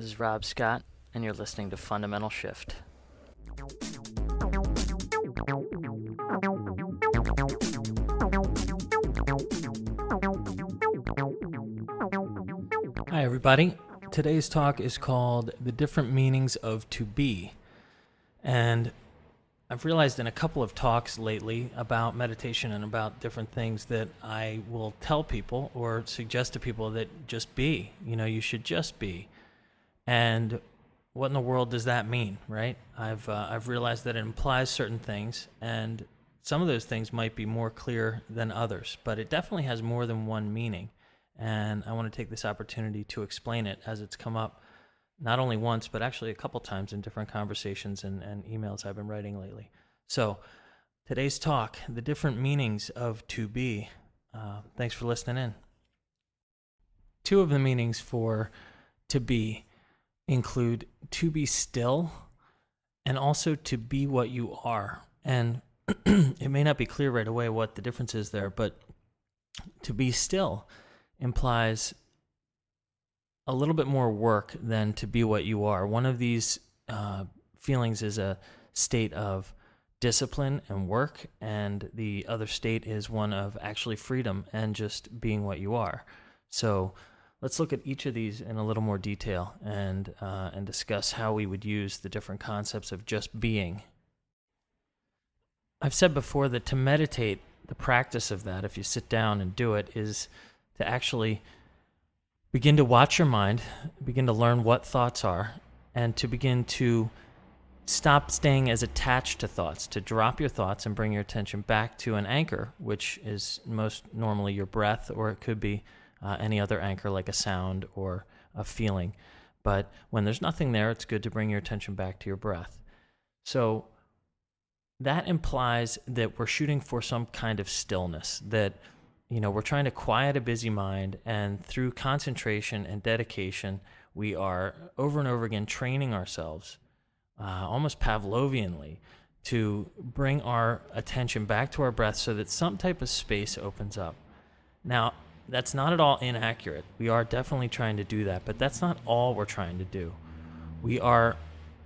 This is Rob Scott, and you're listening to Fundamental Shift. Hi, everybody. Today's talk is called The Different Meanings of To Be. And I've realized in a couple of talks lately about meditation and about different things that I will tell people or suggest to people that just be. You know, you should just be. And what in the world does that mean, right? I've uh, I've realized that it implies certain things, and some of those things might be more clear than others, but it definitely has more than one meaning. And I want to take this opportunity to explain it as it's come up not only once, but actually a couple times in different conversations and, and emails I've been writing lately. So, today's talk, the different meanings of to be. Uh, thanks for listening in. Two of the meanings for to be include to be still and also to be what you are. And it may not be clear right away what the difference is there, but to be still implies a little bit more work than to be what you are. One of these uh, feelings is a state of discipline and work, and the other state is one of actually freedom and just being what you are. So let's look at each of these in a little more detail and uh, and discuss how we would use the different concepts of just being. I've said before that to meditate, the practice of that, if you sit down and do it, is to actually begin to watch your mind, begin to learn what thoughts are, and to begin to stop staying as attached to thoughts, to drop your thoughts and bring your attention back to an anchor, which is most normally your breath, or it could be uh, any other anchor like a sound or a feeling. But when there's nothing there, it's good to bring your attention back to your breath. So that implies that we're shooting for some kind of stillness, that you know, we're trying to quiet a busy mind, and through concentration and dedication, we are over and over again training ourselves, uh, almost Pavlovianly, to bring our attention back to our breath so that some type of space opens up. Now, that's not at all inaccurate. We are definitely trying to do that, but that's not all we're trying to do. We are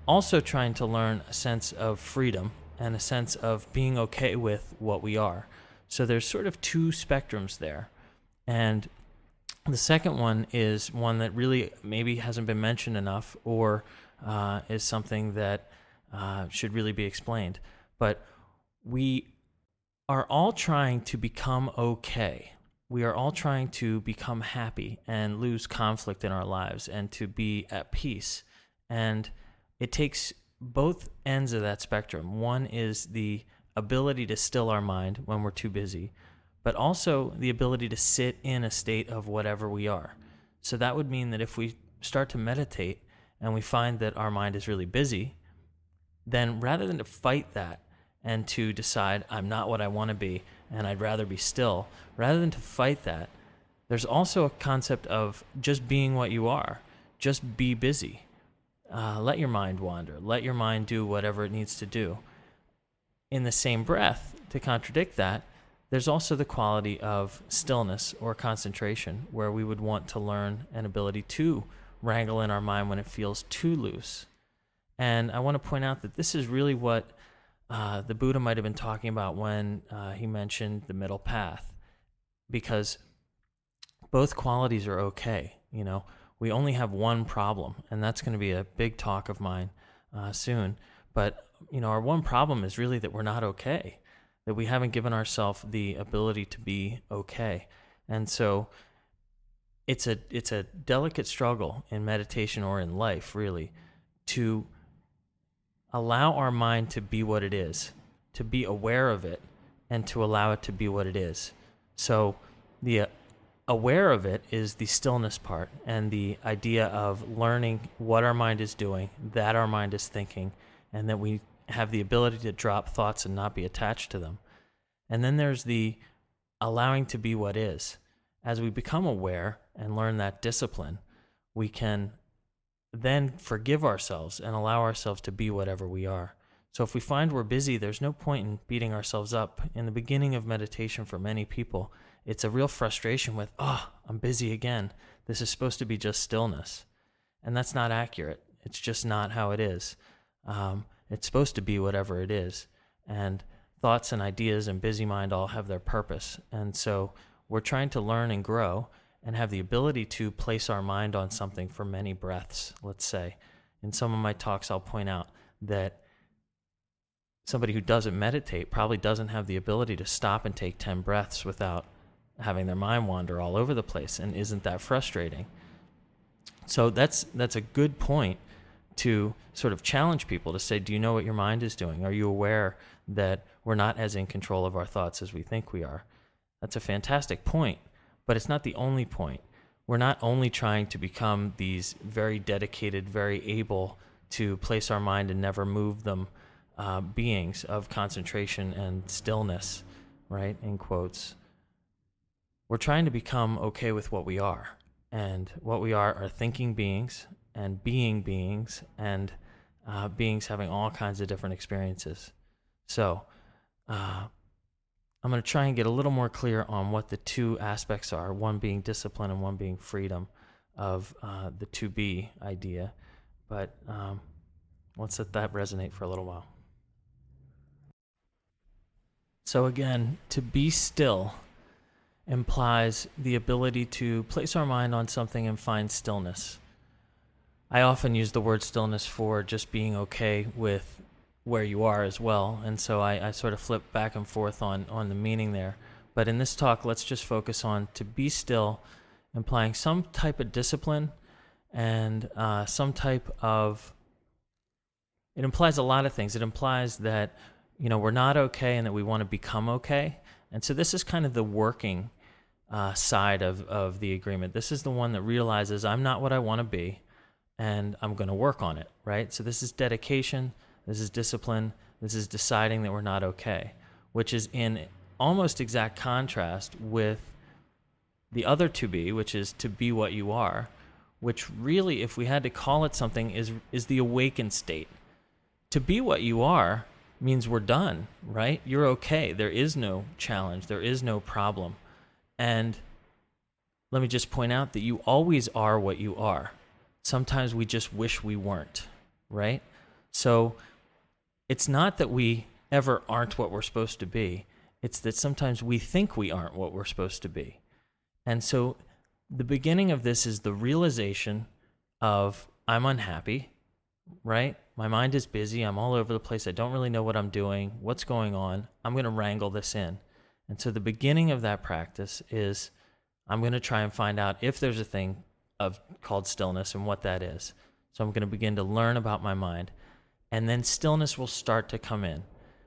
also trying to learn a sense of freedom and a sense of being okay with what we are. So there's sort of two spectrums there. And the second one is one that really maybe hasn't been mentioned enough or uh, is something that uh, should really be explained. But we are all trying to become okay. We are all trying to become happy and lose conflict in our lives and to be at peace. And it takes both ends of that spectrum. One is the ability to still our mind when we're too busy, but also the ability to sit in a state of whatever we are. So that would mean that if we start to meditate and we find that our mind is really busy, then rather than to fight that and to decide I'm not what I want to be and I'd rather be still, rather than to fight that, there's also a concept of just being what you are. Just be busy. Uh, let your mind wander. Let your mind do whatever it needs to do in the same breath, to contradict that, there's also the quality of stillness or concentration, where we would want to learn an ability to wrangle in our mind when it feels too loose. And I want to point out that this is really what uh, the Buddha might have been talking about when uh, he mentioned the middle path, because both qualities are okay. You know, we only have one problem, and that's going to be a big talk of mine uh, soon. But you know, our one problem is really that we're not okay, that we haven't given ourselves the ability to be okay. And so it's a it's a delicate struggle in meditation or in life really to allow our mind to be what it is, to be aware of it and to allow it to be what it is. So the uh, aware of it is the stillness part and the idea of learning what our mind is doing, that our mind is thinking, and that we have the ability to drop thoughts and not be attached to them. And then there's the allowing to be what is. As we become aware and learn that discipline, we can then forgive ourselves and allow ourselves to be whatever we are. So if we find we're busy, there's no point in beating ourselves up. In the beginning of meditation, for many people, it's a real frustration with, oh, I'm busy again. This is supposed to be just stillness. And that's not accurate. It's just not how it is. Um, it's supposed to be whatever it is. And thoughts and ideas and busy mind all have their purpose. And so we're trying to learn and grow and have the ability to place our mind on something for many breaths, let's say. In some of my talks, I'll point out that somebody who doesn't meditate probably doesn't have the ability to stop and take 10 breaths without having their mind wander all over the place and isn't that frustrating? So that's that's a good point to sort of challenge people to say do you know what your mind is doing? Are you aware that we're not as in control of our thoughts as we think we are? That's a fantastic point but it's not the only point we're not only trying to become these very dedicated very able to place our mind and never move them uh, beings of concentration and stillness, right? In quotes. We're trying to become okay with what we are. And what we are are thinking beings and being beings and uh, beings having all kinds of different experiences. So, uh, I'm going to try and get a little more clear on what the two aspects are one being discipline and one being freedom of uh, the to be idea. But um, let's let that resonate for a little while. So, again, to be still implies the ability to place our mind on something and find stillness. I often use the word stillness for just being okay with where you are as well. And so I, I, sort of flip back and forth on, on the meaning there. But in this talk, let's just focus on to be still, implying some type of discipline and uh, some type of. It implies a lot of things. It implies that you know, we're not okay and that we want to become okay. And so this is kind of the working uh, side of, of the agreement. This is the one that realizes I'm not what I want to be and I'm going to work on it, right? So this is dedication, this is discipline, this is deciding that we're not okay, which is in almost exact contrast with the other to be, which is to be what you are, which really, if we had to call it something, is, is the awakened state. To be what you are means we're done, right? You're okay. There is no challenge, there is no problem. And let me just point out that you always are what you are. Sometimes we just wish we weren't, right? So it's not that we ever aren't what we're supposed to be, it's that sometimes we think we aren't what we're supposed to be. And so the beginning of this is the realization of I'm unhappy, right? My mind is busy. I'm all over the place. I don't really know what I'm doing, what's going on. I'm going to wrangle this in. And so the beginning of that practice is I'm going to try and find out if there's a thing of called stillness and what that is. So I'm going to begin to learn about my mind. And then stillness will start to come in.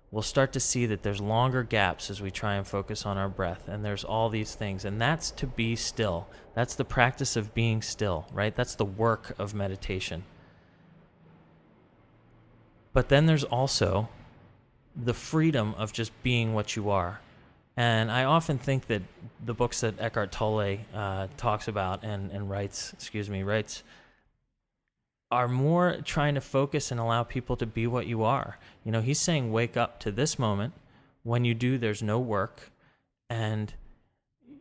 We'll start to see that there's longer gaps as we try and focus on our breath. And there's all these things. And that's to be still. That's the practice of being still, right? That's the work of meditation. But then there's also the freedom of just being what you are. And I often think that the books that Eckhart Tolle uh, talks about and, and writes, excuse me, writes, are more trying to focus and allow people to be what you are. You know, he's saying, wake up to this moment. When you do, there's no work, and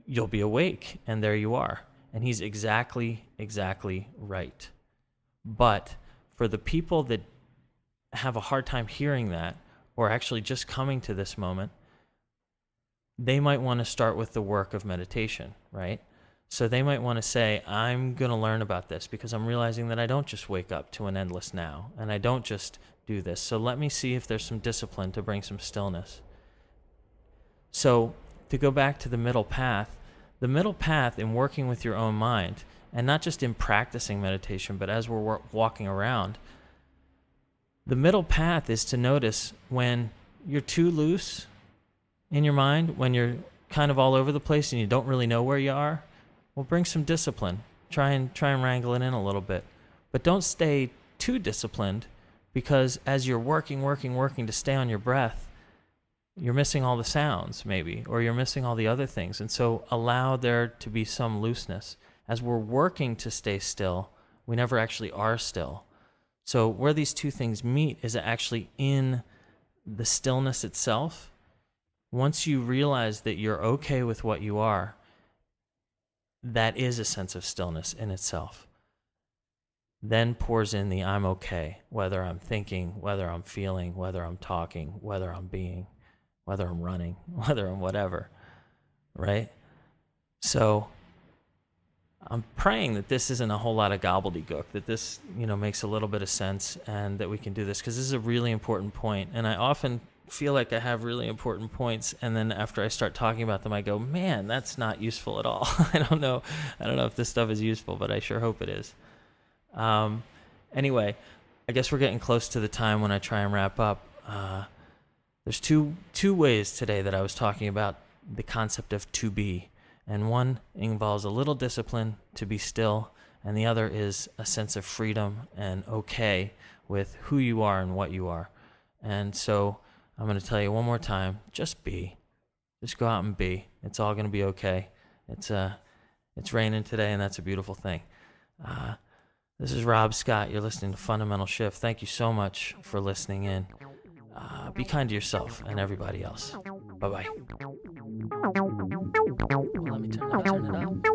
you'll be awake, and there you are. And he's exactly, exactly right. But for the people that have a hard time hearing that or actually just coming to this moment, they might want to start with the work of meditation, right? So they might want to say, I'm going to learn about this because I'm realizing that I don't just wake up to an endless now and I don't just do this. So let me see if there's some discipline to bring some stillness. So to go back to the middle path, the middle path in working with your own mind, and not just in practicing meditation, but as we're walking around, the middle path is to notice when you're too loose in your mind, when you're kind of all over the place and you don't really know where you are. Well, bring some discipline. Try and try and wrangle it in a little bit. But don't stay too disciplined because as you're working, working, working to stay on your breath, you're missing all the sounds maybe or you're missing all the other things. And so allow there to be some looseness. As we're working to stay still, we never actually are still. So, where these two things meet is actually in the stillness itself. Once you realize that you're okay with what you are, that is a sense of stillness in itself. then pours in the I'm okay, whether I'm thinking, whether I'm feeling, whether I'm talking, whether I'm being, whether I'm running, whether I'm whatever. Right? So I'm praying that this isn't a whole lot of gobbledygook, that this, you know, makes a little bit of sense and that we can do this because this is a really important point. And I often feel like I have really important points and then after I start talking about them I go, "Man, that's not useful at all." I don't know. I don't know if this stuff is useful, but I sure hope it is. Um anyway, I guess we're getting close to the time when I try and wrap up. Uh there's two two ways today that I was talking about the concept of to be and one involves a little discipline to be still, and the other is a sense of freedom and okay with who you are and what you are. And so I'm going to tell you one more time just be. Just go out and be. It's all going to be okay. It's, uh, it's raining today, and that's a beautiful thing. Uh, this is Rob Scott. You're listening to Fundamental Shift. Thank you so much for listening in. Uh, be kind to yourself and everybody else. Bye bye. Let me turn, turn it up.